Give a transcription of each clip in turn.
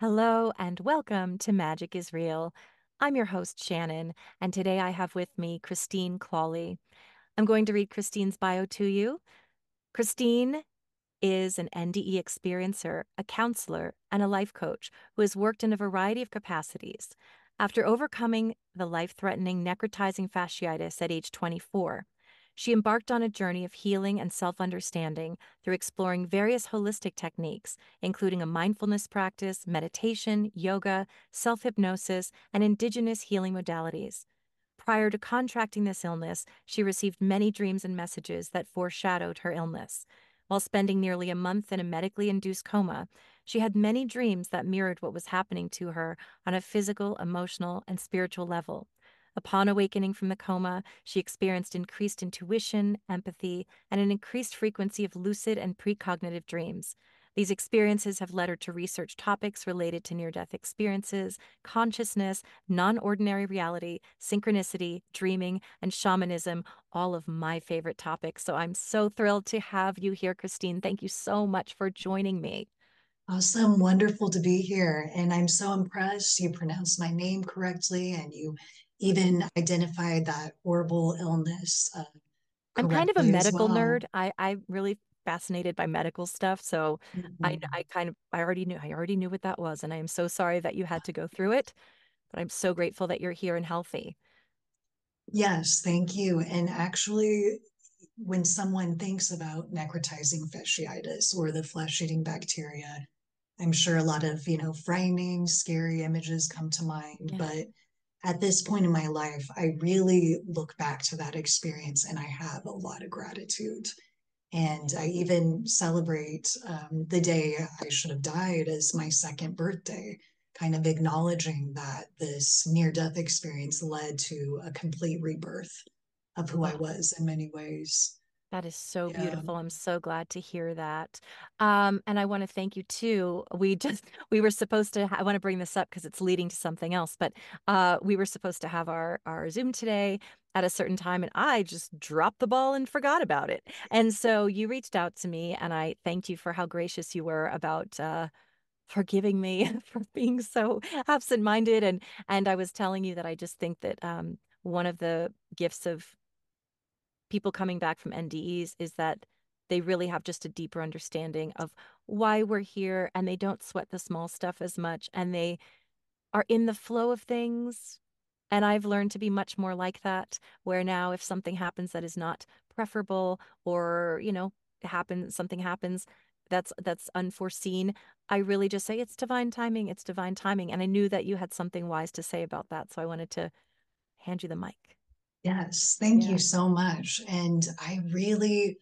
Hello and welcome to Magic is Real. I'm your host, Shannon, and today I have with me Christine Clawley. I'm going to read Christine's bio to you. Christine is an NDE experiencer, a counselor, and a life coach who has worked in a variety of capacities. After overcoming the life threatening necrotizing fasciitis at age 24, she embarked on a journey of healing and self understanding through exploring various holistic techniques, including a mindfulness practice, meditation, yoga, self hypnosis, and indigenous healing modalities. Prior to contracting this illness, she received many dreams and messages that foreshadowed her illness. While spending nearly a month in a medically induced coma, she had many dreams that mirrored what was happening to her on a physical, emotional, and spiritual level. Upon awakening from the coma, she experienced increased intuition, empathy, and an increased frequency of lucid and precognitive dreams. These experiences have led her to research topics related to near death experiences, consciousness, non ordinary reality, synchronicity, dreaming, and shamanism, all of my favorite topics. So I'm so thrilled to have you here, Christine. Thank you so much for joining me. Awesome. Wonderful to be here. And I'm so impressed you pronounced my name correctly and you even identified that horrible illness uh, I'm kind of a medical well. nerd. I I'm really fascinated by medical stuff, so I Mhm. I kind of I already knew I already knew what that was, and I am so sorry that you had to go through it, but I'm so grateful that you're here and healthy. Yes, thank you. And actually, when someone thinks about necrotizing fasciitis or the flesh-eating bacteria, I'm sure a lot of, you know, frightening, scary images come to mind. Yeah. But at this point in my life, I really look back to that experience and I have a lot of gratitude. And I even celebrate um, the day I should have died as my second birthday, kind of acknowledging that this near death experience led to a complete rebirth of who I was in many ways. That is so Yeah. beautiful. I'm so glad to hear that. Um, and I want to thank you too. We just we were supposed to I want to bring this up because it's leading to something else, but uh we were supposed to have our our Zoom today at a certain time and I just dropped the ball and forgot about it. And so you reached out to me and I thanked you for how gracious you were about uh forgiving me for being so absent-minded and and I was telling you that I just think that um one of the gifts of people coming back from NDEs is that they really have just a deeper understanding of why we're here and they don't sweat the small stuff as much and they are in the flow of things. And I've learned to be much more like that, where now if something happens that is not preferable or, you know, happens, something happens that's that's unforeseen, I really just say it's divine timing, it's divine timing. And I knew that you had something wise to say about that, so I wanted to hand you the mic. Yes, thank you so much. And I really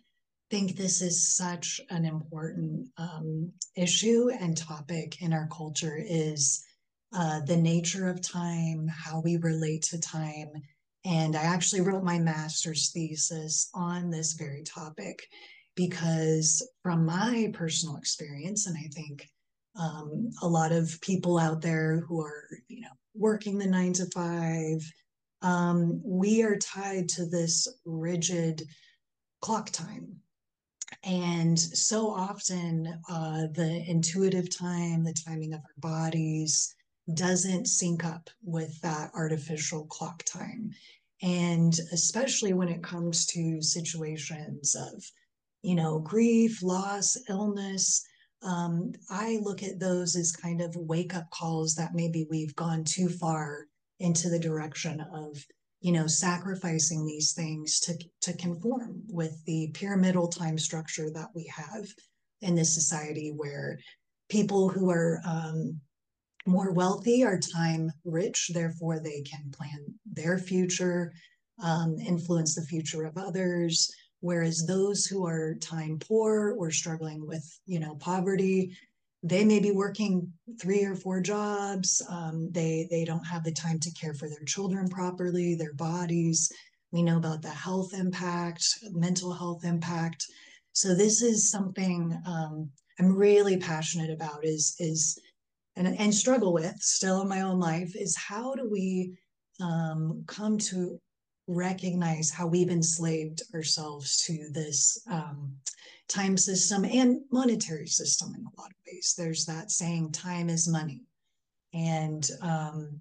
think this is such an important um, issue and topic in our culture is uh, the nature of time, how we relate to time. And I actually wrote my master's thesis on this very topic because from my personal experience, and I think um, a lot of people out there who are, you know, working the nine to five, um, we are tied to this rigid clock time. And so often, uh, the intuitive time, the timing of our bodies doesn't sync up with that artificial clock time. And especially when it comes to situations of, you know, grief, loss, illness, um, I look at those as kind of wake up calls that maybe we've gone too far into the direction of you know sacrificing these things to to conform with the pyramidal time structure that we have in this society where people who are um, more wealthy are time rich therefore they can plan their future um, influence the future of others. Whereas those who are time poor or struggling with you know poverty they may be working three or four jobs. Um, they they don't have the time to care for their children properly, their bodies. We know about the health impact, mental health impact. So this is something um, I'm really passionate about. Is is and and struggle with still in my own life is how do we um, come to recognize how we've enslaved ourselves to this um, time system and monetary system in a lot of ways. There's that saying, time is money. And, um,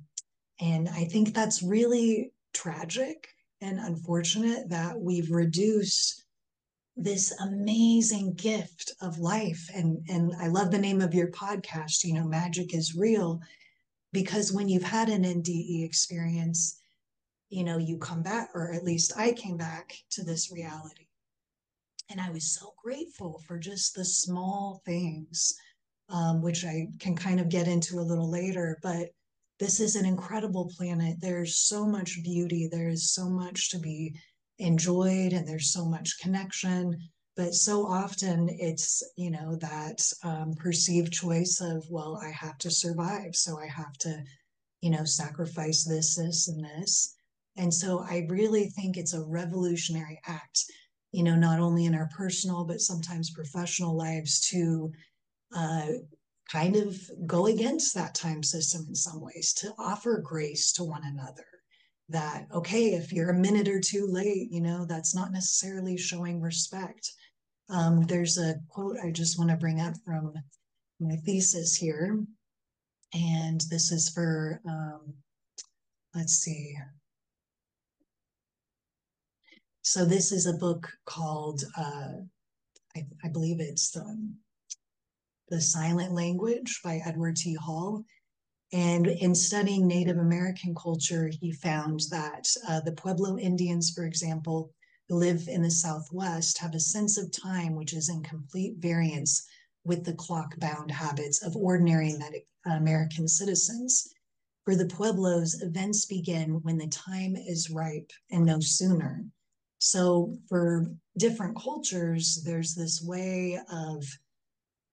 and I think that's really tragic and unfortunate that we've reduced this amazing gift of life. And, and I love the name of your podcast, you know, Magic is Real, because when you've had an NDE experience, you know, you come back, or at least I came back to this reality. And I was so grateful for just the small things, um, which I can kind of get into a little later. But this is an incredible planet. There's so much beauty, there is so much to be enjoyed, and there's so much connection. But so often it's, you know, that um, perceived choice of, well, I have to survive. So I have to, you know, sacrifice this, this, and this. And so I really think it's a revolutionary act, you know, not only in our personal, but sometimes professional lives to uh, kind of go against that time system in some ways, to offer grace to one another. That, okay, if you're a minute or two late, you know, that's not necessarily showing respect. Um, there's a quote I just want to bring up from my thesis here. And this is for, um, let's see. So this is a book called, uh, I, I believe it's um, the Silent Language by Edward T. Hall. And in studying Native American culture, he found that uh, the Pueblo Indians, for example, who live in the Southwest, have a sense of time which is in complete variance with the clock bound habits of ordinary American citizens. For the Pueblos, events begin when the time is ripe and no sooner. So, for different cultures, there's this way of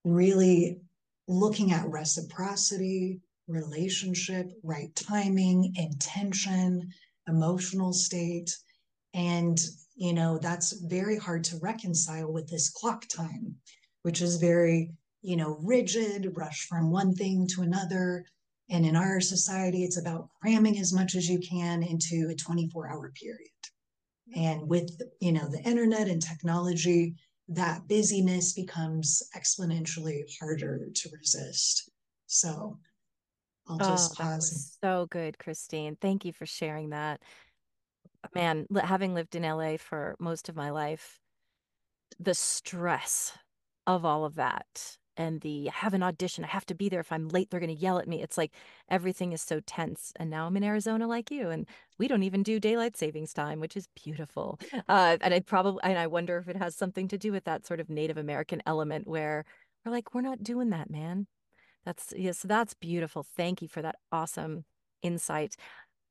really looking at reciprocity, relationship, right timing, intention, emotional state. And, you know, that's very hard to reconcile with this clock time, which is very, you know, rigid, rush from one thing to another. And in our society, it's about cramming as much as you can into a 24 hour period. And with, you know, the internet and technology, that busyness becomes exponentially harder to resist. So I'll oh, just oh, pause. so good, Christine. Thank you for sharing that. Man, having lived in LA for most of my life, the stress of all of that and the I have an audition, I have to be there. If I'm late, they're going to yell at me. It's like everything is so tense. And now I'm in Arizona like you, and we don't even do daylight savings time, which is beautiful. Uh, and I probably, and I wonder if it has something to do with that sort of Native American element where we're like, we're not doing that, man. That's, yeah, so that's beautiful. Thank you for that awesome insight.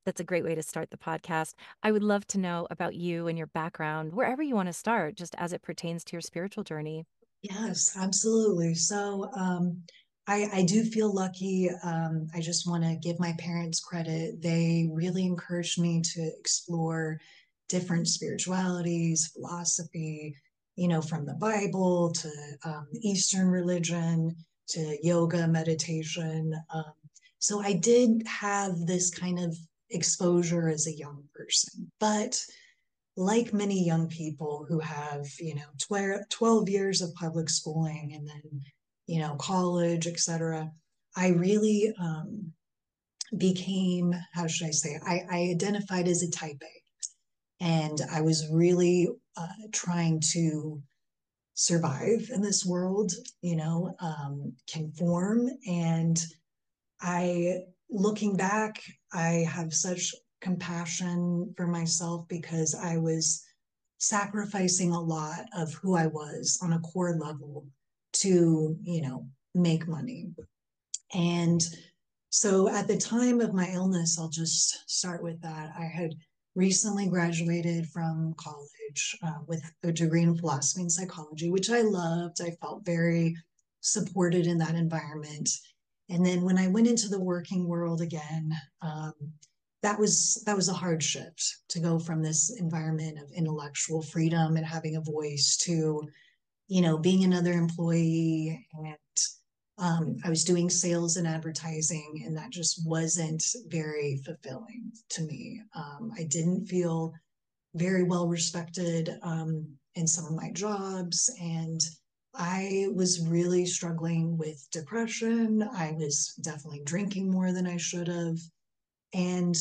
That's a great way to start the podcast. I would love to know about you and your background, wherever you want to start, just as it pertains to your spiritual journey. Yes, absolutely. So um, I, I do feel lucky. Um, I just want to give my parents credit. They really encouraged me to explore different spiritualities, philosophy, you know, from the Bible to um, Eastern religion to yoga, meditation. Um, so I did have this kind of exposure as a young person, but like many young people who have, you know, 12, 12 years of public schooling and then, you know, college, etc., I really um, became, how should I say, I, I identified as a type A. And I was really uh, trying to survive in this world, you know, um, conform. And I, looking back, I have such compassion for myself because I was sacrificing a lot of who I was on a core level to, you know, make money. And so at the time of my illness, I'll just start with that. I had recently graduated from college uh, with a degree in philosophy and psychology, which I loved. I felt very supported in that environment. And then when I went into the working world again, um, that was that was a hard shift to go from this environment of intellectual freedom and having a voice to you know being another employee and um, i was doing sales and advertising and that just wasn't very fulfilling to me um, i didn't feel very well respected um, in some of my jobs and I was really struggling with depression. I was definitely drinking more than I should have. And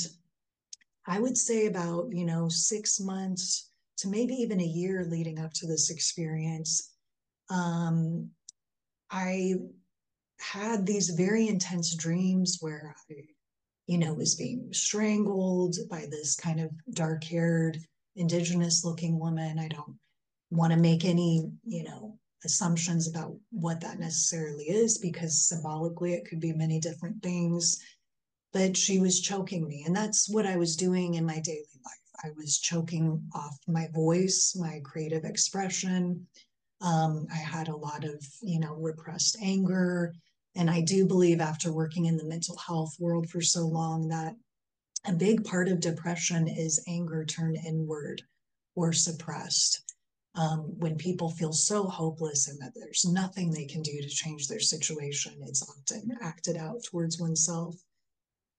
I would say about, you know, six months to maybe even a year leading up to this experience, um, I had these very intense dreams where I, you know, was being strangled by this kind of dark haired, indigenous looking woman. I don't want to make any, you know, assumptions about what that necessarily is because symbolically it could be many different things. But she was choking me. And that's what I was doing in my daily life. I was choking off my voice, my creative expression. Um, I had a lot of, you know, repressed anger. And I do believe after working in the mental health world for so long that a big part of depression is anger turned inward or suppressed. Um, when people feel so hopeless and that there's nothing they can do to change their situation, it's often acted out towards oneself.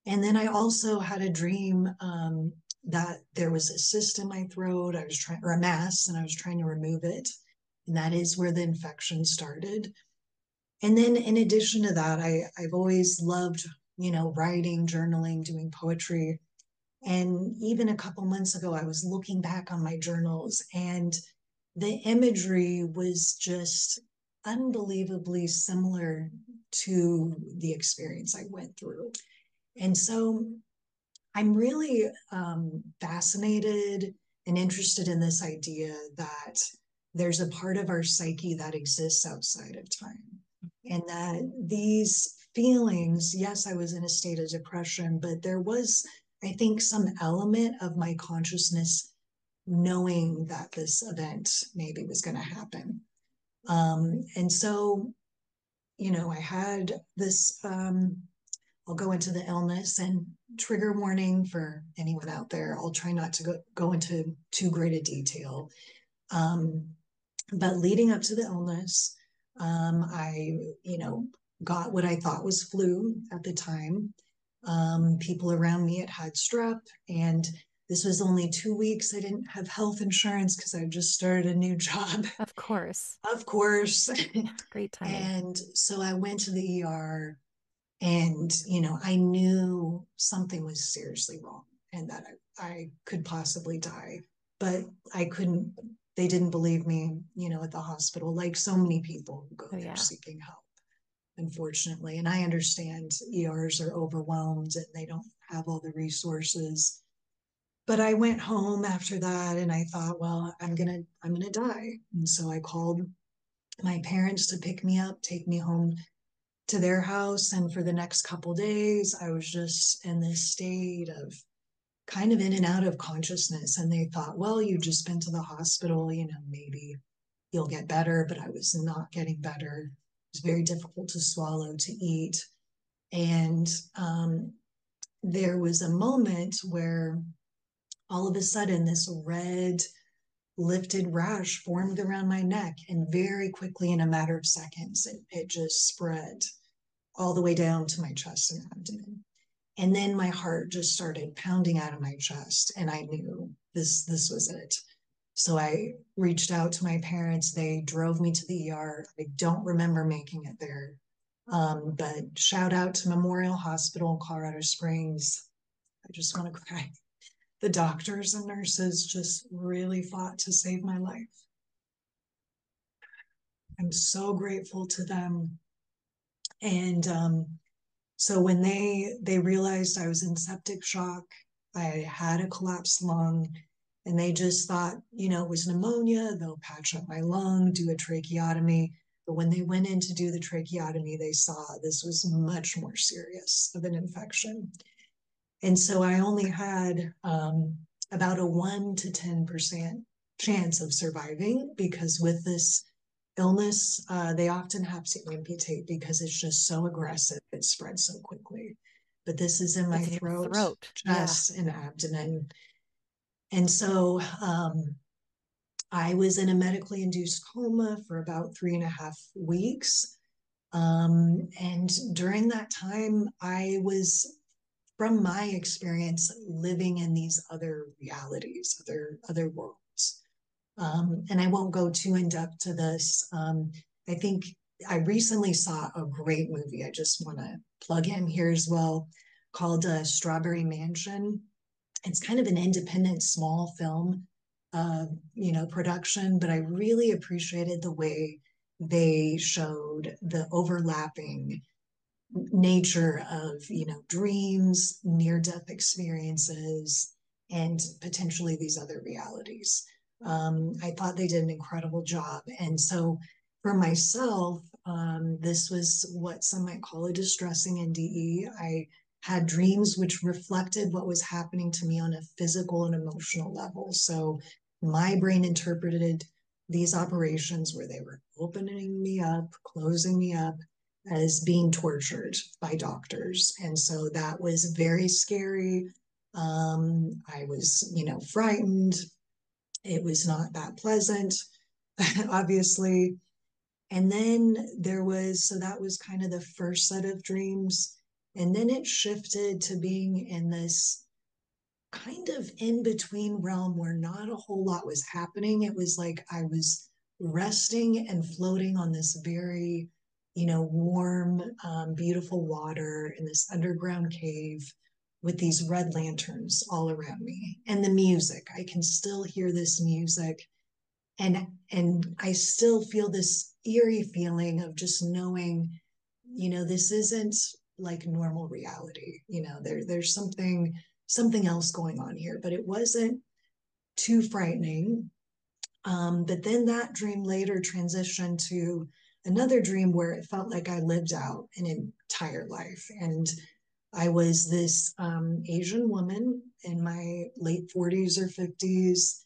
And then I also had a dream um, that there was a cyst in my throat. I was trying, or a mass, and I was trying to remove it. And that is where the infection started and then in addition to that I, i've always loved you know writing journaling doing poetry and even a couple months ago i was looking back on my journals and the imagery was just unbelievably similar to the experience i went through and so i'm really um, fascinated and interested in this idea that there's a part of our psyche that exists outside of time and that these feelings yes i was in a state of depression but there was i think some element of my consciousness knowing that this event maybe was going to happen. Um, and so you know i had this um, i'll go into the illness and trigger warning for anyone out there i'll try not to go, go into too great a detail um, but leading up to the illness um, I, you know, got what I thought was flu at the time. Um, people around me had had strep, and this was only two weeks. I didn't have health insurance because I just started a new job. Of course. of course. Great time. And so I went to the ER, and, you know, I knew something was seriously wrong and that I, I could possibly die, but I couldn't they didn't believe me, you know, at the hospital, like so many people who go oh, there yeah. seeking help, unfortunately. And I understand ERs are overwhelmed and they don't have all the resources. But I went home after that and I thought, well, I'm gonna I'm gonna die. And so I called my parents to pick me up, take me home to their house. And for the next couple days, I was just in this state of kind of in and out of consciousness. And they thought, well, you've just been to the hospital, you know, maybe you'll get better. But I was not getting better. It was very difficult to swallow, to eat. And um, there was a moment where all of a sudden this red lifted rash formed around my neck and very quickly in a matter of seconds it, it just spread all the way down to my chest and abdomen and then my heart just started pounding out of my chest and i knew this this was it. So i reached out to my parents. They drove me to the er i don't remember making it there. Um, but shout out to memorial hospital in colorado springs. I just want to cry. The doctors and nurses just really fought to save my life. I'm so grateful to them and um, so when they they realized I was in septic shock, I had a collapsed lung, and they just thought, you know, it was pneumonia. They'll patch up my lung, do a tracheotomy. But when they went in to do the tracheotomy, they saw this was much more serious of an infection. And so I only had um, about a one to 10% chance of surviving because with this illness, uh, they often have to amputate because it's just so aggressive. It spreads so quickly. But this is in my it's throat, throat, chest, yeah. and abdomen. And so um, I was in a medically induced coma for about three and a half weeks. Um, and during that time, I was, from my experience, living in these other realities, other other worlds. Um, and I won't go too in depth to this. Um, I think I recently saw a great movie. I just want to plug in here as well called uh, Strawberry Mansion. It's kind of an independent small film, uh, you know, production, but I really appreciated the way they showed the overlapping nature of you know dreams near death experiences and potentially these other realities um, i thought they did an incredible job and so for myself um, this was what some might call a distressing nde i had dreams which reflected what was happening to me on a physical and emotional level so my brain interpreted these operations where they were opening me up closing me up as being tortured by doctors. And so that was very scary. Um, I was, you know, frightened. It was not that pleasant, obviously. And then there was, so that was kind of the first set of dreams. And then it shifted to being in this kind of in between realm where not a whole lot was happening. It was like I was resting and floating on this very you know, warm, um, beautiful water in this underground cave with these red lanterns all around me and the music. I can still hear this music and and I still feel this eerie feeling of just knowing, you know, this isn't like normal reality. You know, there there's something something else going on here, but it wasn't too frightening. Um, but then that dream later transitioned to another dream where it felt like I lived out an entire life. And I was this um, Asian woman in my late 40s or 50s.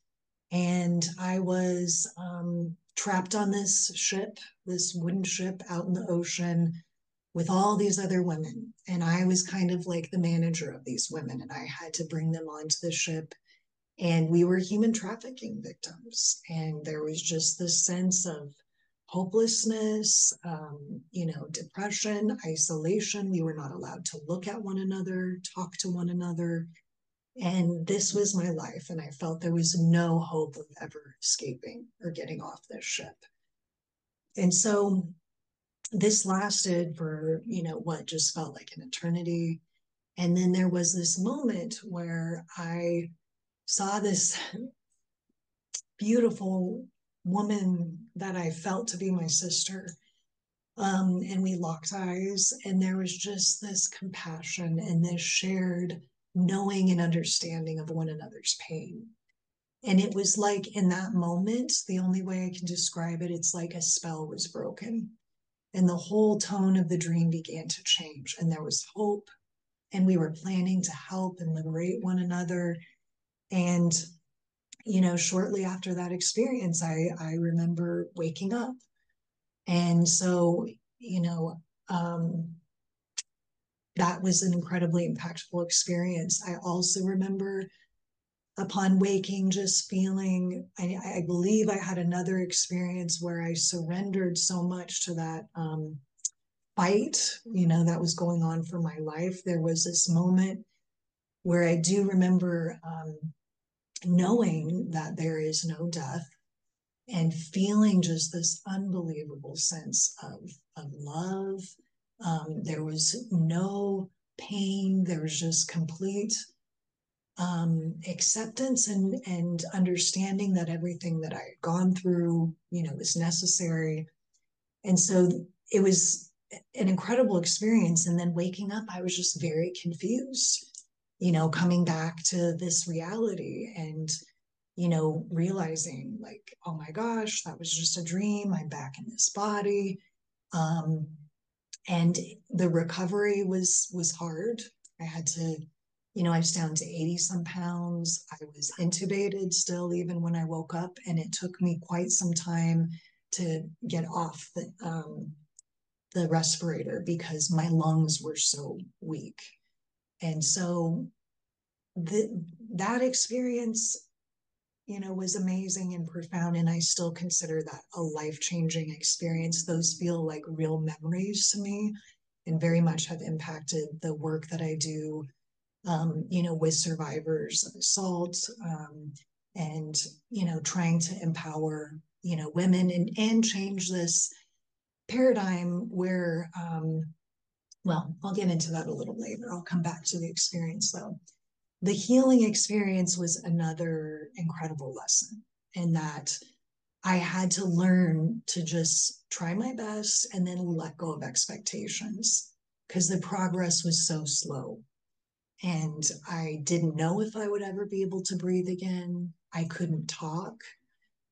And I was um, trapped on this ship, this wooden ship out in the ocean with all these other women. And I was kind of like the manager of these women, and I had to bring them onto the ship. And we were human trafficking victims. And there was just this sense of hopelessness, um, you know, depression, isolation. We were not allowed to look at one another, talk to one another. And this was my life. And I felt there was no hope of ever escaping or getting off this ship. And so this lasted for, you know, what just felt like an eternity. And then there was this moment where I saw this beautiful woman that I felt to be my sister. Um, and we locked eyes, and there was just this compassion and this shared knowing and understanding of one another's pain. And it was like in that moment, the only way I can describe it, it's like a spell was broken. And the whole tone of the dream began to change. And there was hope. And we were planning to help and liberate one another. And you know, shortly after that experience, I, I remember waking up. And so, you know, um, that was an incredibly impactful experience. I also remember upon waking, just feeling, I, I believe I had another experience where I surrendered so much to that um, fight, you know, that was going on for my life. There was this moment where I do remember um, knowing that there is no death and feeling just this unbelievable sense of, of love. Um, there was no pain, there was just complete um, acceptance and, and understanding that everything that I had gone through, you know, was necessary. And so it was an incredible experience. And then waking up, I was just very confused you know, coming back to this reality and, you know, realizing like, oh my gosh, that was just a dream. I'm back in this body. Um, and the recovery was was hard. I had to, you know, I was down to 80 some pounds. I was intubated still, even when I woke up, and it took me quite some time to get off the um, the respirator because my lungs were so weak. And so the, that experience, you know, was amazing and profound. And I still consider that a life changing experience. Those feel like real memories to me and very much have impacted the work that I do, um, you know, with survivors of assault um, and, you know, trying to empower, you know, women and, and change this paradigm where, um, well, I'll get into that a little later. I'll come back to the experience though. The healing experience was another incredible lesson in that I had to learn to just try my best and then let go of expectations because the progress was so slow. And I didn't know if I would ever be able to breathe again. I couldn't talk.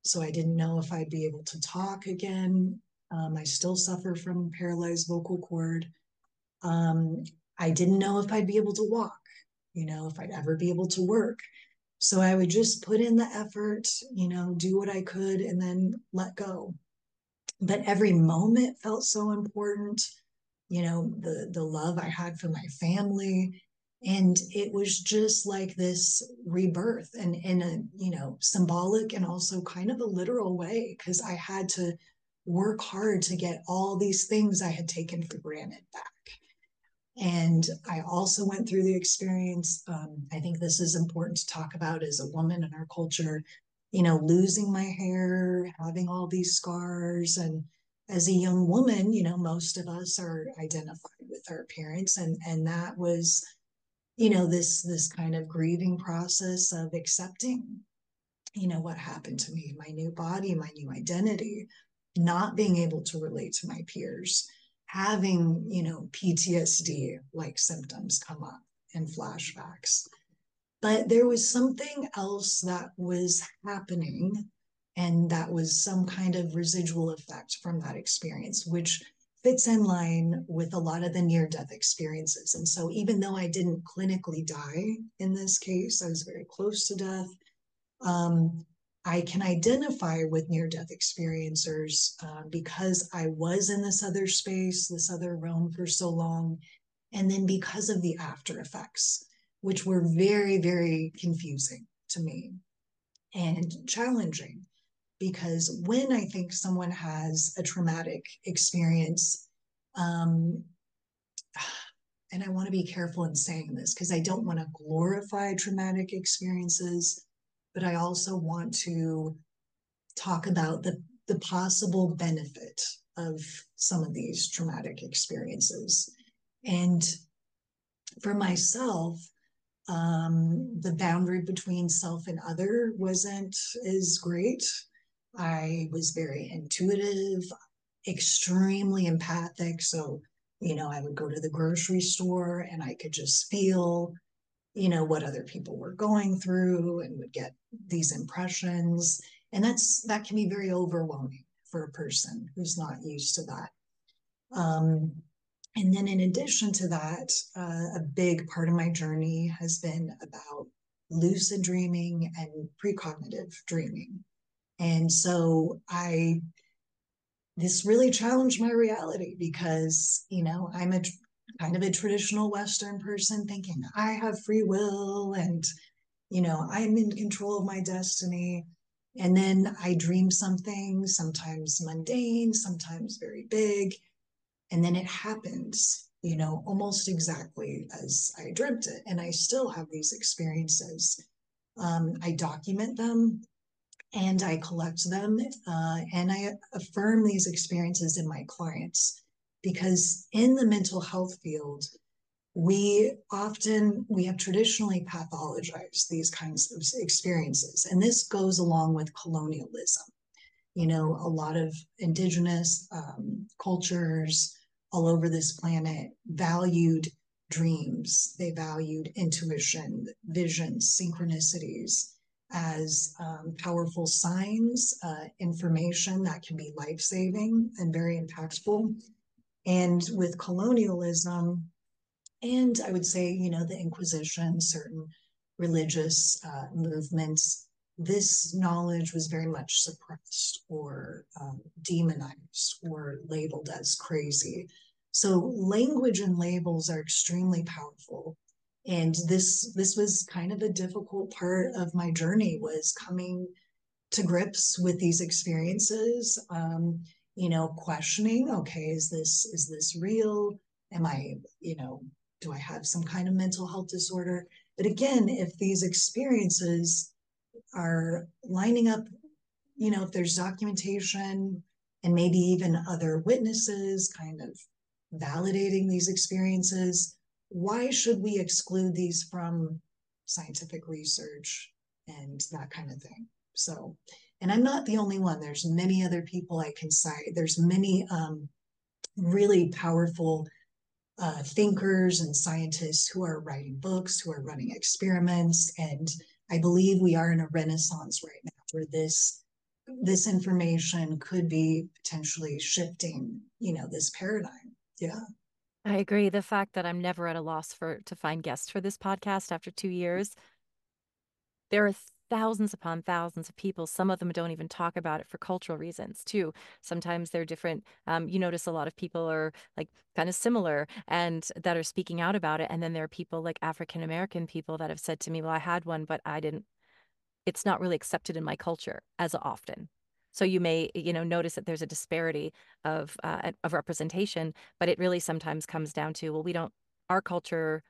So I didn't know if I'd be able to talk again. Um, I still suffer from paralyzed vocal cord. Um, I didn't know if I'd be able to walk, you know, if I'd ever be able to work. So I would just put in the effort, you know, do what I could and then let go. But every moment felt so important, you know, the the love I had for my family, and it was just like this rebirth and in a you know symbolic and also kind of a literal way because i had to work hard to get all these things i had taken for granted back and i also went through the experience um, i think this is important to talk about as a woman in our culture you know losing my hair having all these scars. And as a young woman you know most of us are identified with our appearance. And and that was you know this this kind of grieving process of accepting you know what happened to me my new body my new identity not being able to relate to my peers having you know ptsd like symptoms come up and flashbacks but there was something else that was happening and that was some kind of residual effect from that experience which fits in line with a lot of the near death experiences. And so, even though I didn't clinically die in this case, I was very close to death. Um, I can identify with near death experiencers uh, because I was in this other space, this other realm for so long. And then because of the after effects, which were very, very confusing to me and challenging because when I think someone has a traumatic experience, um, and I want to be careful in saying this because I don't want to glorify traumatic experiences, but I also want to talk about the, the possible benefit of some of these traumatic experiences. And for myself, um, the boundary between self and other wasn't as great I was very intuitive, extremely empathic. So, you know, I would go to the grocery store and I could just feel, you know, what other people were going through and would get these impressions. And that's that can be very overwhelming for a person who's not used to that. Um, and then, in addition to that, uh, a big part of my journey has been about lucid dreaming and precognitive dreaming. And so I, this really challenged my reality because, you know, I'm a kind of a traditional Western person thinking I have free will and, you know, I'm in control of my destiny. And then I dream something, sometimes mundane, sometimes very big. And then it happens, you know, almost exactly as I dreamt it. And I still have these experiences. Um, I document them and I collect them uh, and I affirm these experiences in my clients because in the mental health field, we often we have traditionally pathologized these kinds of experiences. And this goes along with colonialism. You know a lot of indigenous um, cultures all over this planet valued dreams. They valued intuition visions synchronicities as um, powerful signs, uh, information that can be life saving and very impactful. And with colonialism, and I would say, you know, the Inquisition, certain religious uh, movements, this knowledge was very much suppressed or um, demonized or labeled as crazy. So, language and labels are extremely powerful and this this was kind of a difficult part of my journey was coming to grips with these experiences um, you know questioning okay is this is this real am i you know do i have some kind of mental health disorder but again if these experiences are lining up you know if there's documentation and maybe even other witnesses kind of validating these experiences, why should we exclude these from scientific research and that kind of thing? So, and I'm not the only one. There's many other people I can cite. There's many um, really powerful uh, thinkers and scientists who are writing books, who are running experiments, and I believe we are in a renaissance right now where this this information could be potentially shifting, you know, this paradigm. Yeah. I agree. The fact that I'm never at a loss for to find guests for this podcast after two years, there are thousands upon thousands of people. Some of them don't even talk about it for cultural reasons, too. Sometimes they're different. Um, you notice a lot of people are like kind of similar and that are speaking out about it. And then there are people like African American people that have said to me, Well, I had one, but I didn't, it's not really accepted in my culture as often. So you may, you know, notice that there's a disparity of uh, of representation, but it really sometimes comes down to, well, we don't, our culture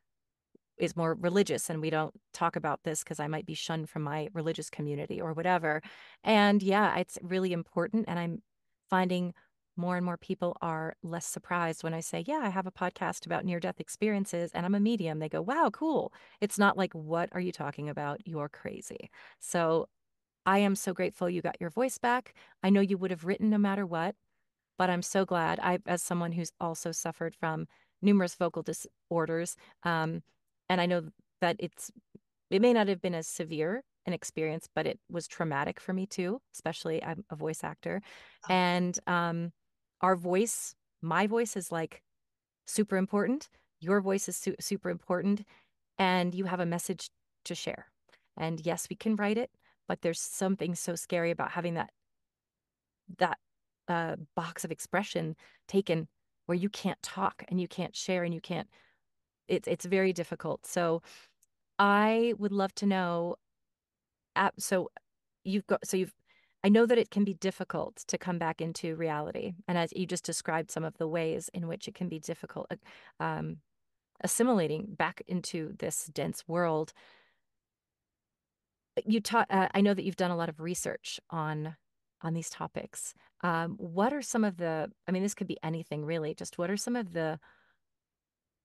is more religious and we don't talk about this because I might be shunned from my religious community or whatever. And yeah, it's really important. And I'm finding more and more people are less surprised when I say, Yeah, I have a podcast about near death experiences and I'm a medium. They go, Wow, cool. It's not like, What are you talking about? You're crazy. So I am so grateful you got your voice back. I know you would have written no matter what, but I'm so glad I, as someone who's also suffered from numerous vocal disorders, um, and I know that it's it may not have been as severe an experience, but it was traumatic for me too. Especially I'm a voice actor, oh. and um, our voice, my voice, is like super important. Your voice is su- super important, and you have a message to share. And yes, we can write it, but there's something so scary about having that that uh, box of expression taken where you can't talk and you can't share and you can't it's it's very difficult. So I would love to know. so you've got so you've. I know that it can be difficult to come back into reality, and as you just described some of the ways in which it can be difficult, uh, um, assimilating back into this dense world. You taught. Uh, I know that you've done a lot of research on on these topics. Um, what are some of the? I mean, this could be anything really. Just what are some of the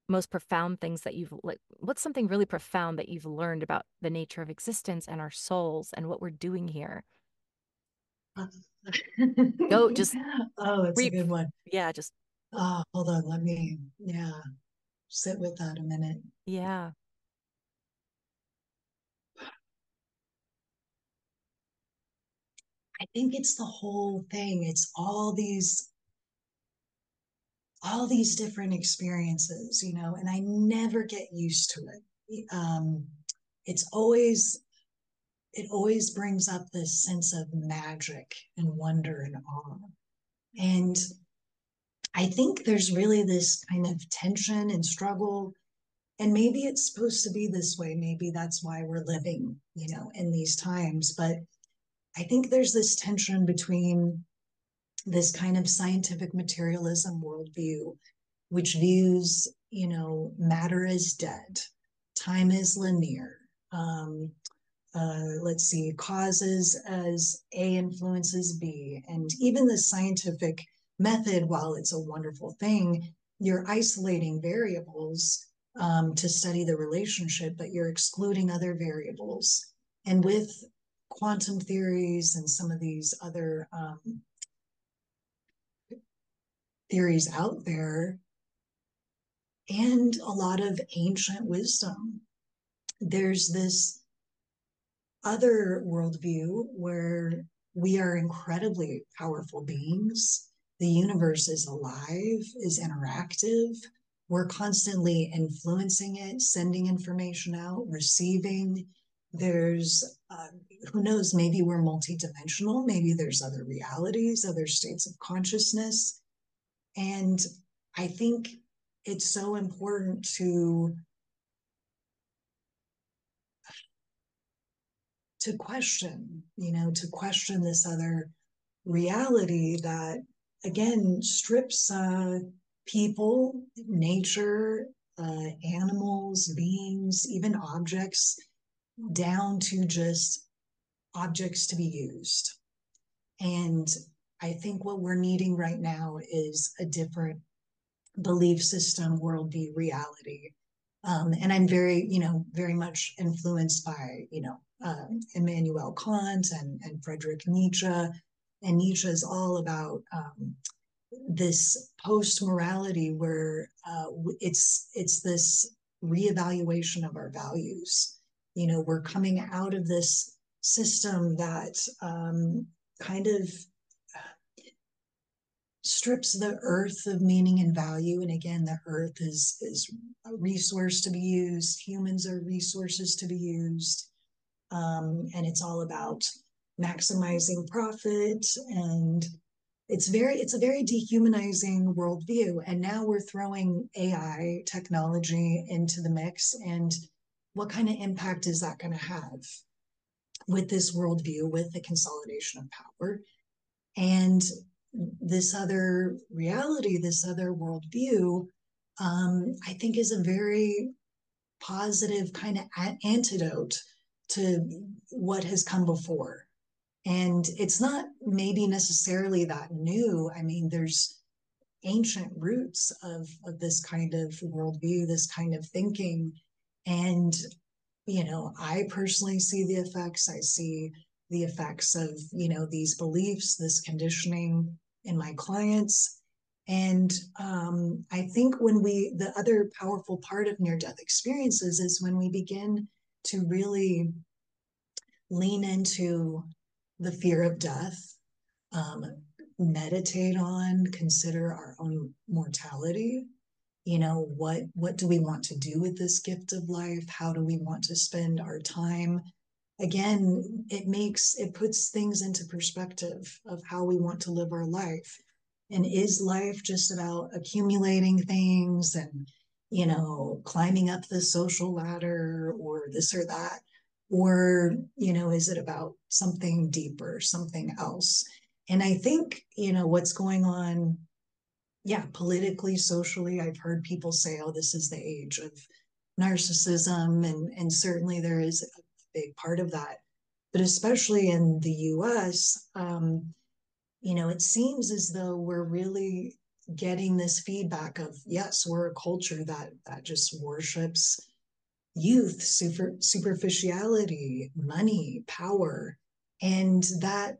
most profound things that you've like what's something really profound that you've learned about the nature of existence and our souls and what we're doing here? Go just oh it's re- a good one. Yeah just oh hold on let me yeah sit with that a minute. Yeah. I think it's the whole thing. It's all these all these different experiences, you know, and I never get used to it. Um, it's always, it always brings up this sense of magic and wonder and awe. And I think there's really this kind of tension and struggle. And maybe it's supposed to be this way. Maybe that's why we're living, you know, in these times. But I think there's this tension between this kind of scientific materialism worldview, which views, you know, matter as dead, time is linear. Um, uh, let's see, causes as A influences B. And even the scientific method, while it's a wonderful thing, you're isolating variables um, to study the relationship, but you're excluding other variables. And with quantum theories and some of these other um, theories out there and a lot of ancient wisdom. There's this other worldview where we are incredibly powerful beings. The universe is alive, is interactive. We're constantly influencing it, sending information out, receiving. There's, uh, who knows, maybe we're multidimensional. Maybe there's other realities, other states of consciousness. And I think it's so important to to question, you know, to question this other reality that again strips uh, people, nature, uh, animals, beings, even objects down to just objects to be used. And I think what we're needing right now is a different belief system, worldview, reality. Um, and I'm very, you know, very much influenced by, you know, uh, Immanuel Kant and, and Friedrich Nietzsche. And Nietzsche is all about um, this post morality where uh, it's it's this reevaluation of our values. You know, we're coming out of this system that um, kind of strips the earth of meaning and value and again the earth is is a resource to be used humans are resources to be used um, and it's all about maximizing profit and it's very it's a very dehumanizing worldview and now we're throwing ai technology into the mix and what kind of impact is that going to have with this worldview with the consolidation of power? And this other reality, this other worldview, um, I think is a very positive kind of a- antidote to what has come before. And it's not maybe necessarily that new. I mean, there's ancient roots of, of this kind of worldview, this kind of thinking. And, you know, I personally see the effects. I see the effects of, you know, these beliefs, this conditioning in my clients. And um, I think when we, the other powerful part of near death experiences is when we begin to really lean into the fear of death, um, meditate on, consider our own mortality. You know, what what do we want to do with this gift of life? How do we want to spend our time? Again, it makes it puts things into perspective of how we want to live our life. And is life just about accumulating things and, you know, climbing up the social ladder or this or that? Or, you know, is it about something deeper, something else? And I think, you know, what's going on, yeah, politically, socially, I've heard people say, oh, this is the age of narcissism. And, and certainly there is big part of that. But especially in the US, um, you know, it seems as though we're really getting this feedback of yes, we're a culture that that just worships youth, super, superficiality, money, power, and that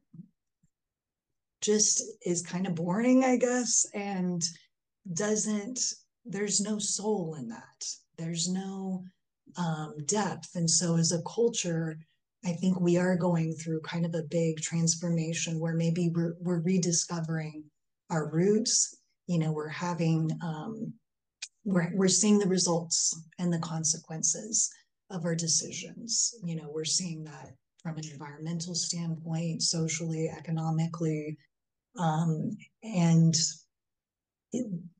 just is kind of boring, I guess, and doesn't. There's no soul in that. There's no um, depth. And so, as a culture, I think we are going through kind of a big transformation where maybe we're, we're rediscovering our roots. You know, we're having, um, we're, we're seeing the results and the consequences of our decisions. You know, we're seeing that from an environmental standpoint, socially, economically. Um, and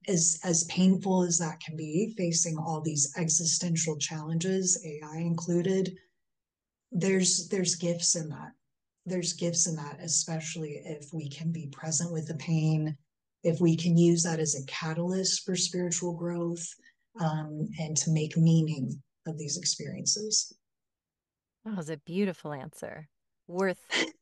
as as painful as that can be facing all these existential challenges ai included there's there's gifts in that. There's gifts in that especially if we can be present with the pain if we can use that as a catalyst for spiritual growth um, and to make meaning of these experiences. That was a beautiful answer worth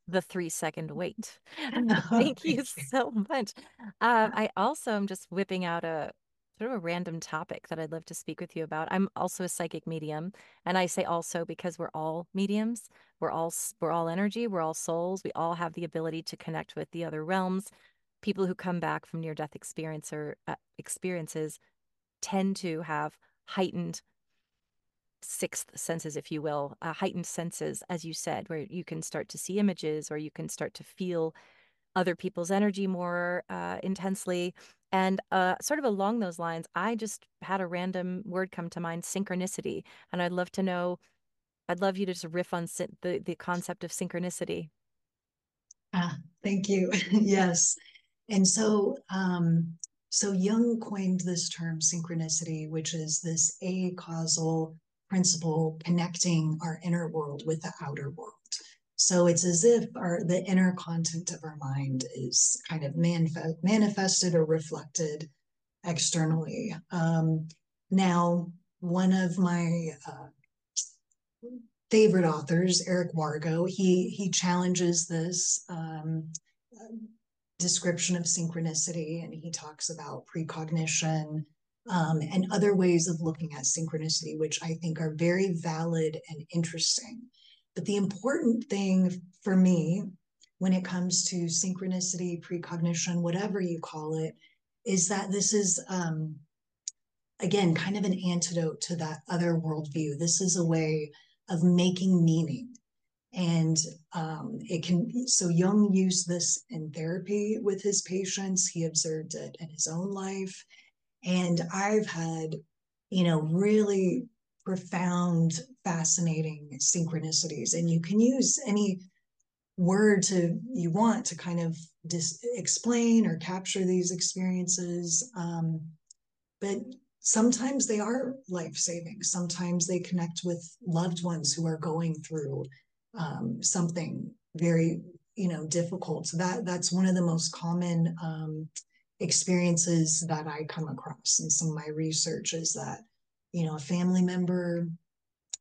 the three second wait. Oh, thank you so much. Um, I also am just whipping out a sort of a random topic that I'd love to speak with you about. I'm also a psychic medium, and I say also because we're all mediums. We're all we're all energy. We're all souls. We all have the ability to connect with the other realms. People who come back from near death experience or uh, experiences tend to have heightened sixth senses, if you will, uh, heightened senses, as you said, where you can start to see images or you can start to feel other people's energy more uh, intensely. And uh, sort of along those lines, I just had a random word come to mind synchronicity. And I'd love to know, I'd love you to just riff on the, the concept of synchronicity. Ah, thank you. yes. And so, um, so Jung coined this term synchronicity, which is this acausal principle connecting our inner world with the outer world. So it's as if our the inner content of our mind is kind of manif- manifested or reflected externally. Um, now, one of my uh, favorite authors, Eric Wargo, he he challenges this um, description of synchronicity, and he talks about precognition um, and other ways of looking at synchronicity, which I think are very valid and interesting. But the important thing for me when it comes to synchronicity, precognition, whatever you call it, is that this is, um, again, kind of an antidote to that other worldview. This is a way of making meaning. And um, it can, so Jung used this in therapy with his patients. He observed it in his own life. And I've had, you know, really profound, fascinating synchronicities. And you can use any word to you want to kind of dis- explain or capture these experiences. Um, but sometimes they are life saving. Sometimes they connect with loved ones who are going through um, something very, you know, difficult. So that that's one of the most common um, experiences that I come across in some of my research is that, you know, a family member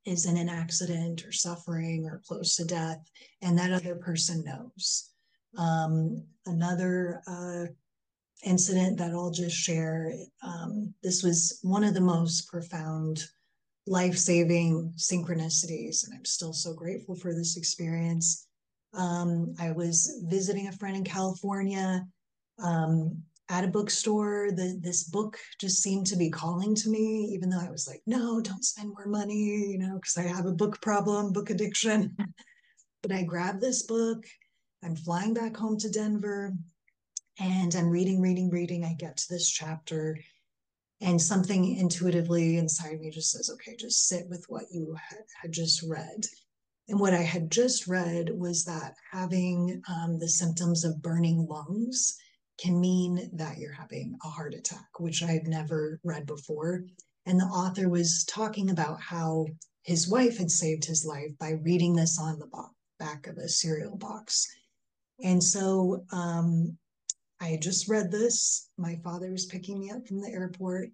is in an accident or suffering or close to death, and that other person knows. Um, another uh, incident that I'll just share um, this was one of the most profound life saving synchronicities, and I'm still so grateful for this experience. Um, I was visiting a friend in California. Um, at a bookstore the, this book just seemed to be calling to me even though i was like no don't spend more money you know because i have a book problem book addiction. But i grabbed this book i'm flying back home to denver and i'm reading reading reading i get to this chapter and something intuitively inside me just says okay just sit with what you had just read. And what i had just read was that having um, the symptoms of burning lungs can mean that you're having a heart attack, which I had never read before. And the author was talking about how his wife had saved his life by reading this on the back of a cereal box. And so um, I just read this. My father was picking me up from the airport,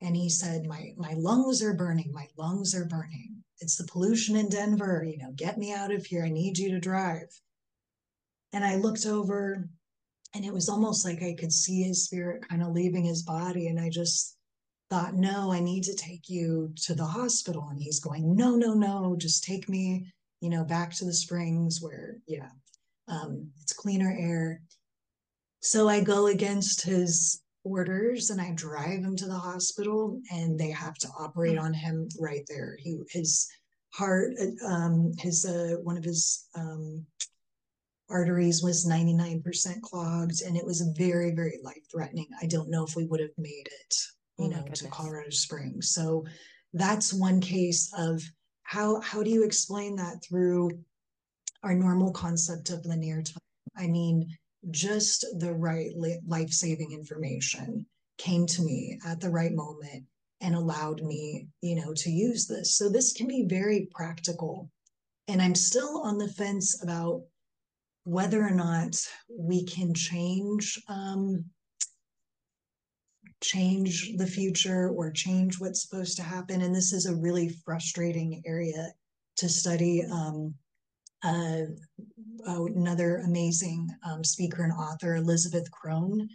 and he said, "My my lungs are burning. My lungs are burning. It's the pollution in Denver. You know, get me out of here. I need you to drive." And I looked over and it was almost like I could see his spirit kind of leaving his body. And I just thought, no, I need to take you to the hospital. And he's going, no, no, no, just take me, you know, back to the springs where, yeah, um, it's cleaner air. So I go against his orders and I drive him to the hospital and they have to operate on him right there. He, his heart, um, his, uh, one of his, um, arteries was 99% clogged and it was very very life threatening i don't know if we would have made it you oh know to colorado springs. So that's one case of how how do you explain that through our normal concept of linear time? I mean just the right life-saving information came to me at the right moment and allowed me you know to use this. So this can be very practical. And i'm still on the fence about whether or not we can change um, change the future or change what's supposed to happen. And this is a really frustrating area to study. Um, uh, another amazing um, speaker and author elizabeth Krohn,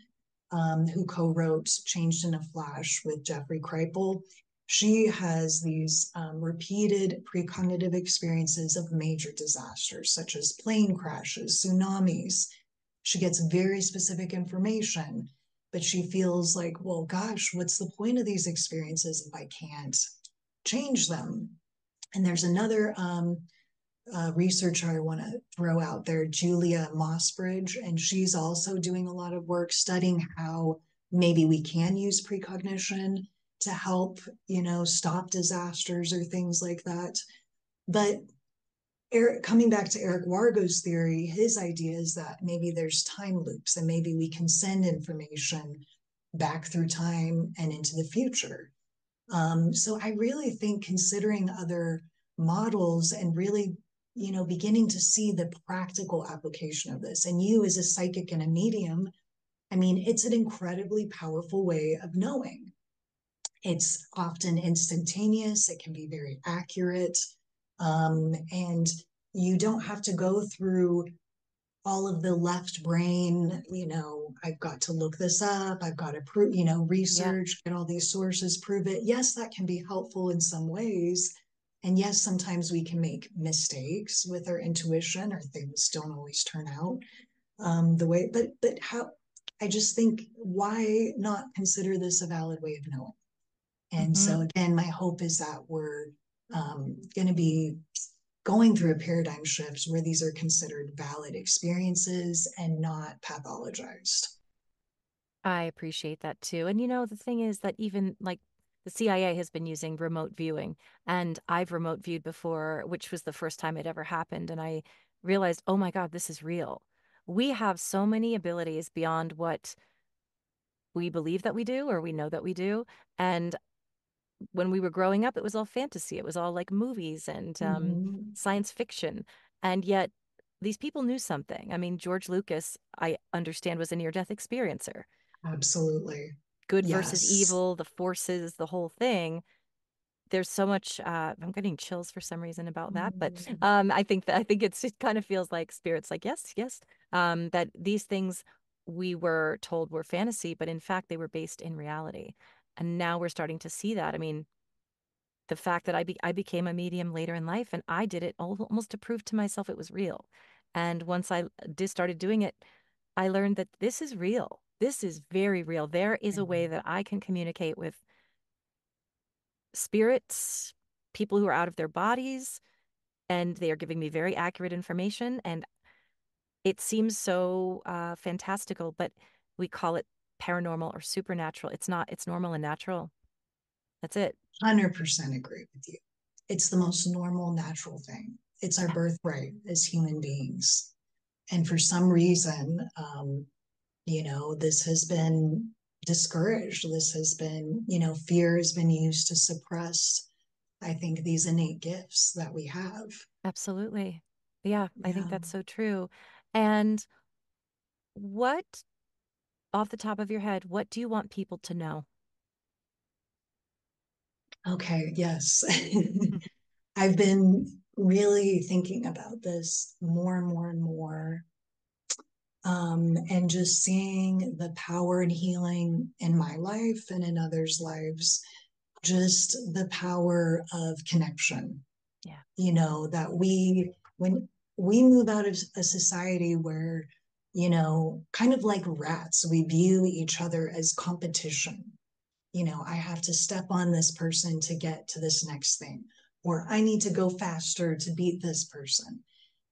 um, who co-wrote changed in a flash with jeffrey kripal she has these um, repeated precognitive experiences of major disasters, such as plane crashes, tsunamis. She gets very specific information, but she feels like, well, gosh, what's the point of these experiences if I can't change them? And there's another um, uh, researcher I want to throw out there, Julia Mossbridge, and she's also doing a lot of work studying how maybe we can use precognition to help, you know, stop disasters or things like that. But Eric, coming back to Eric Wargo's theory, his idea is that maybe there's time loops and maybe we can send information back through time and into the future. Um, so I really think considering other models and really, you know, beginning to see the practical application of this. And you as a psychic and a medium, I mean, it's an incredibly powerful way of knowing. It's often instantaneous, it can be very accurate, um, and you don't have to go through all of the left brain, you know, I've got to look this up, I've got to prove, you know, research, yeah. get all these sources, prove it. Yes, that can be helpful in some ways. And yes, sometimes we can make mistakes with our intuition or things don't always turn out um, the way, but but how I just think why not consider this a valid way of knowing? And mm-hmm. so again, my hope is that we're um, going to be going through a paradigm shift where these are considered valid experiences and not pathologized. I appreciate that too. And you know, the thing is that even like the CIA has been using remote viewing, and I've remote viewed before, which was the first time it ever happened. And I realized, oh my God, this is real. We have so many abilities beyond what we believe that we do or we know that we do. And when we were growing up, it was all fantasy. It was all like movies and um, mm-hmm. science fiction. And yet, these people knew something. I mean, George Lucas, I understand, was a near death experiencer. Absolutely. Good yes. versus evil, the forces, the whole thing. There's so much. Uh, I'm getting chills for some reason about that, but mm. um, I think that I think it's it kind of feels like spirits, like yes, yes, um, that these things we were told were fantasy, but in fact they were based in reality. And now we're starting to see that. I mean, the fact that I be, I became a medium later in life and I did it almost to prove to myself it was real. And once I did started doing it, I learned that this is real. This is very real. There is a way mm-hmm. that I can communicate with spirits, people who are out of their bodies, and they are giving me very accurate information. And it seems so uh, fantastical, but we call it paranormal or supernatural. It's not, it's normal and natural. That's it. 100% agree with you. It's the most normal, natural thing. It's our birthright as human beings. And for some reason, um, you know, this has been discouraged. This has been, you know, fear has been used to suppress, I think, these innate gifts that we have. Absolutely. Yeah, I think that's so true. And what off the top of your head, what do you want people to know? Okay, yes. I've been really thinking about this more and more and more. Um, and just seeing the power and healing in my life and in others' lives, just the power of connection. Yeah. You know, that we, when we move out of a society where you know, kind of like rats, we view each other as competition. You know, I have to step on this person to get to this next thing, or I need to go faster to beat this person.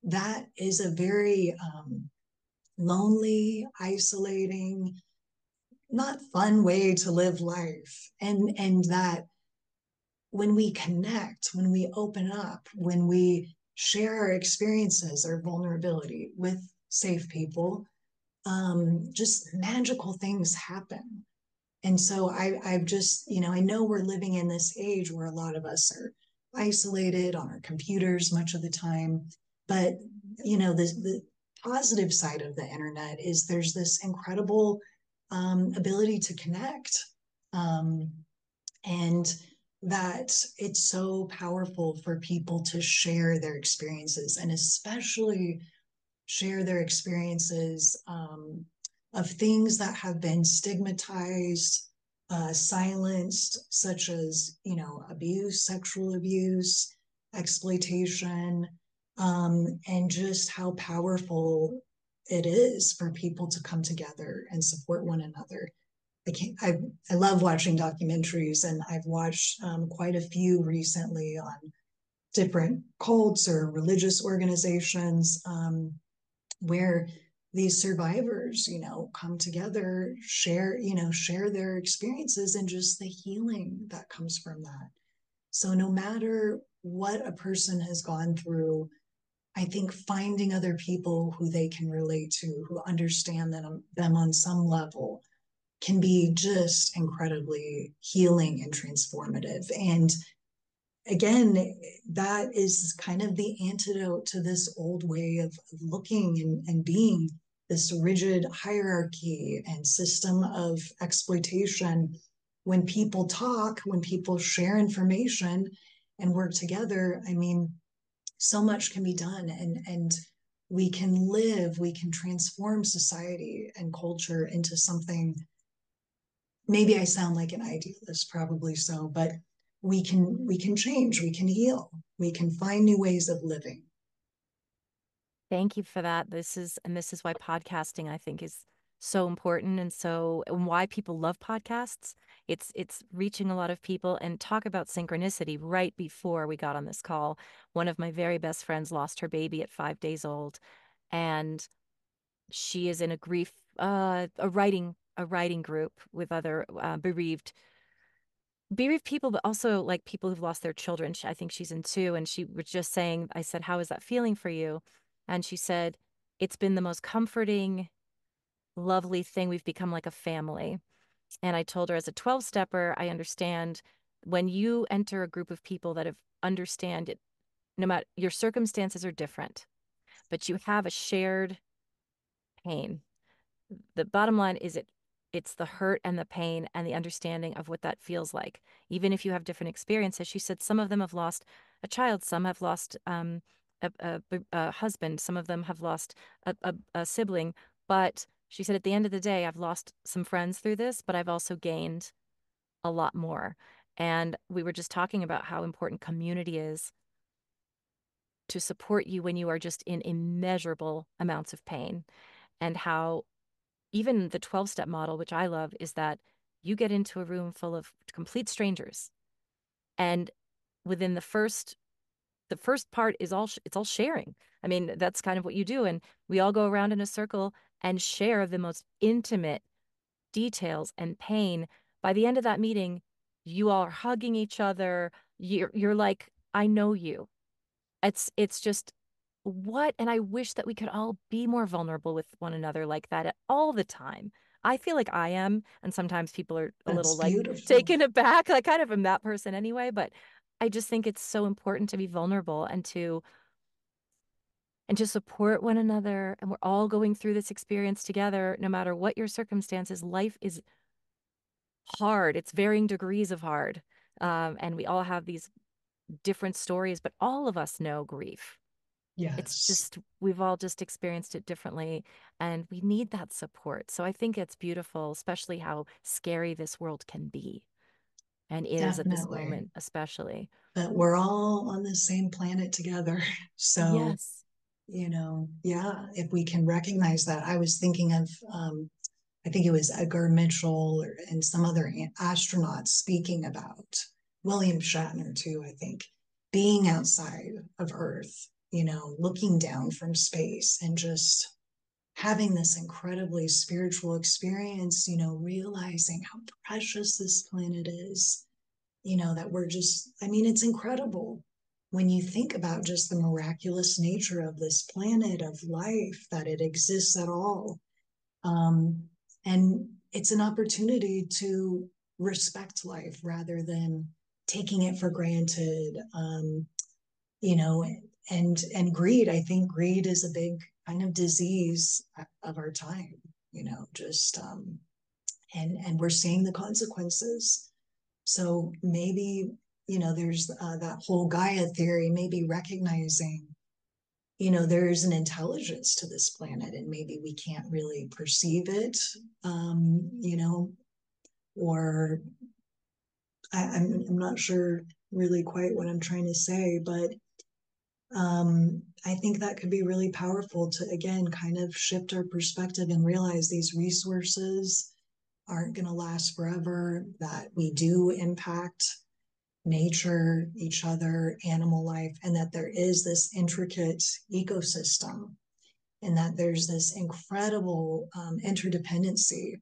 That is a very um, lonely, isolating, not fun way to live life. And and that when we connect, when we open up, when we share our experiences, our vulnerability with safe people, um, just magical things happen. And so I, I've just, you know, I know we're living in this age where a lot of us are isolated on our computers much of the time. But, you know, the, the positive side of the internet is there's this incredible um, ability to connect. Um, and that it's so powerful for people to share their experiences and especially share their experiences um, of things that have been stigmatized, uh, silenced, such as, you know, abuse, sexual abuse, exploitation, um, and just how powerful it is for people to come together and support one another. I, can't, I, I love watching documentaries, and I've watched um, quite a few recently on different cults or religious organizations. Um, where these survivors you know come together share you know share their experiences and just the healing that comes from that. So no matter what a person has gone through i think finding other people who they can relate to who understand them, them on some level can be just incredibly healing and transformative. And again, that is kind of the antidote to this old way of looking and, and being this rigid hierarchy and system of exploitation. When people talk, when people share information and work together, I mean, so much can be done. And and we can live, we can transform society and culture into something. Maybe I sound like an idealist, probably so, but we can we can change, we can heal, we can find new ways of living. Thank you for that. This is and this is why podcasting I think is so important and so and why people love podcasts. It's it's reaching a lot of people and talk about synchronicity right before we got on this call. One of my very best friends lost her baby at 5 days old and she is in a grief uh a writing a writing group with other uh, bereaved bereaved people but also like people who've lost their children. She, I think she's in two and she was just saying I said how is that feeling for you? And she said it's been the most comforting lovely thing. We've become like a family. And I told her as a 12 stepper, I understand when you enter a group of people that have understand it, no matter your circumstances are different, but you have a shared pain. The bottom line is it it's the hurt and the pain and the understanding of what that feels like. Even if you have different experiences, she said some of them have lost a child, some have lost um, a, a, a, husband, some of them have lost a, a sibling, but she said, at the end of the day, I've lost some friends through this, but I've also gained a lot more. And we were just talking about how important community is to support you when you are just in immeasurable amounts of pain, and how even the 12 step model, which I love, is that you get into a room full of complete strangers. And within the first the first part is all it's all sharing. I mean, that's kind of what you do and we all go around in a circle and share the most intimate details and pain. By the end of that meeting, you all are hugging each other. You're you're like, I know you. It's it's just what and I wish that we could all be more vulnerable with one another like that all the time. I feel like I am, and sometimes people are a That's little like beautiful. taken aback. I kind of am that person anyway, but I just think it's so important to be vulnerable and to and to support one another. And we're all going through this experience together, no matter what your circumstances. Life is hard, it's varying degrees of hard. Um, and we all have these different stories, but all of us know grief. It's just, we've all just experienced it differently, and we need that support. So I think it's beautiful, especially how scary this world can be and is Definitely. at this moment, especially. But we're all on the same planet together. So, yes you know, yeah, if we can recognize that. I was thinking of, um, I think it was Edgar Mitchell or, and some other astronauts speaking about William Shatner, too, I think, being outside of Earth, you know, looking down from space and just having this incredibly spiritual experience, you know, realizing how precious this planet is, you know, that we're just, I mean, it's incredible when you think about just the miraculous nature of this planet of life that it exists at all. Um, and it's an opportunity to respect life rather than taking it for granted um, you know and and greed i think greed is a big kind of disease of our time you know just um, and and we're seeing the consequences. So maybe you know, there's uh, that whole Gaia theory, maybe recognizing, you know, there's an intelligence to this planet and maybe we can't really perceive it, um, you know, or I, I'm, I'm not sure really quite what I'm trying to say, but um, I think that could be really powerful to, again, kind of shift our perspective and realize these resources aren't going to last forever, that we do impact nature, each other, animal life, and that there is this intricate ecosystem and that there's this incredible um, interdependency.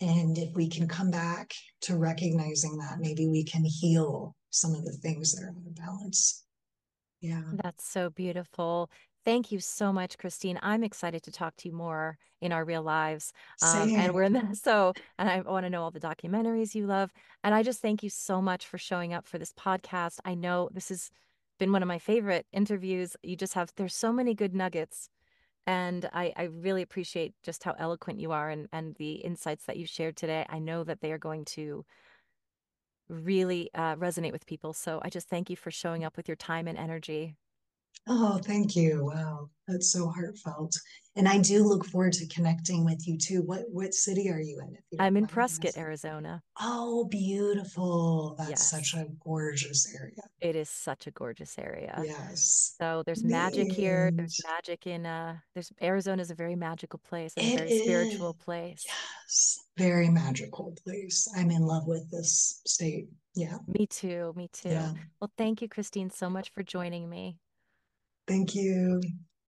And if we can come back to recognizing that, maybe we can heal some of the things that are out of balance. Yeah. That's so beautiful. Thank you so much, Christine. I'm excited to talk to you more in our real lives. Um, and we're in the, so, and I want to know all the documentaries you love. And I just thank you so much for showing up for this podcast. I know this has been one of my favorite interviews. You just have, there's so many good nuggets. And I, I really appreciate just how eloquent you are and, and the insights that you shared today. I know that they are going to really uh, resonate with people. So I just thank you for showing up with your time and energy. Oh, thank you. Wow, that's so heartfelt. And I do look forward to connecting with you too. What what city are you in, you I'm in Prescott. Arizona. Oh, beautiful. That's such a gorgeous area. it is such a gorgeous area. Yes. So there's magic here. There's magic in uh there's Arizona is a very magical place a very is. spiritual place. Yes. Very magical place. I'm in love with this state. Yeah. Me too, me too. Yeah. Well, thank you, Christine, so much for joining me. Thank you.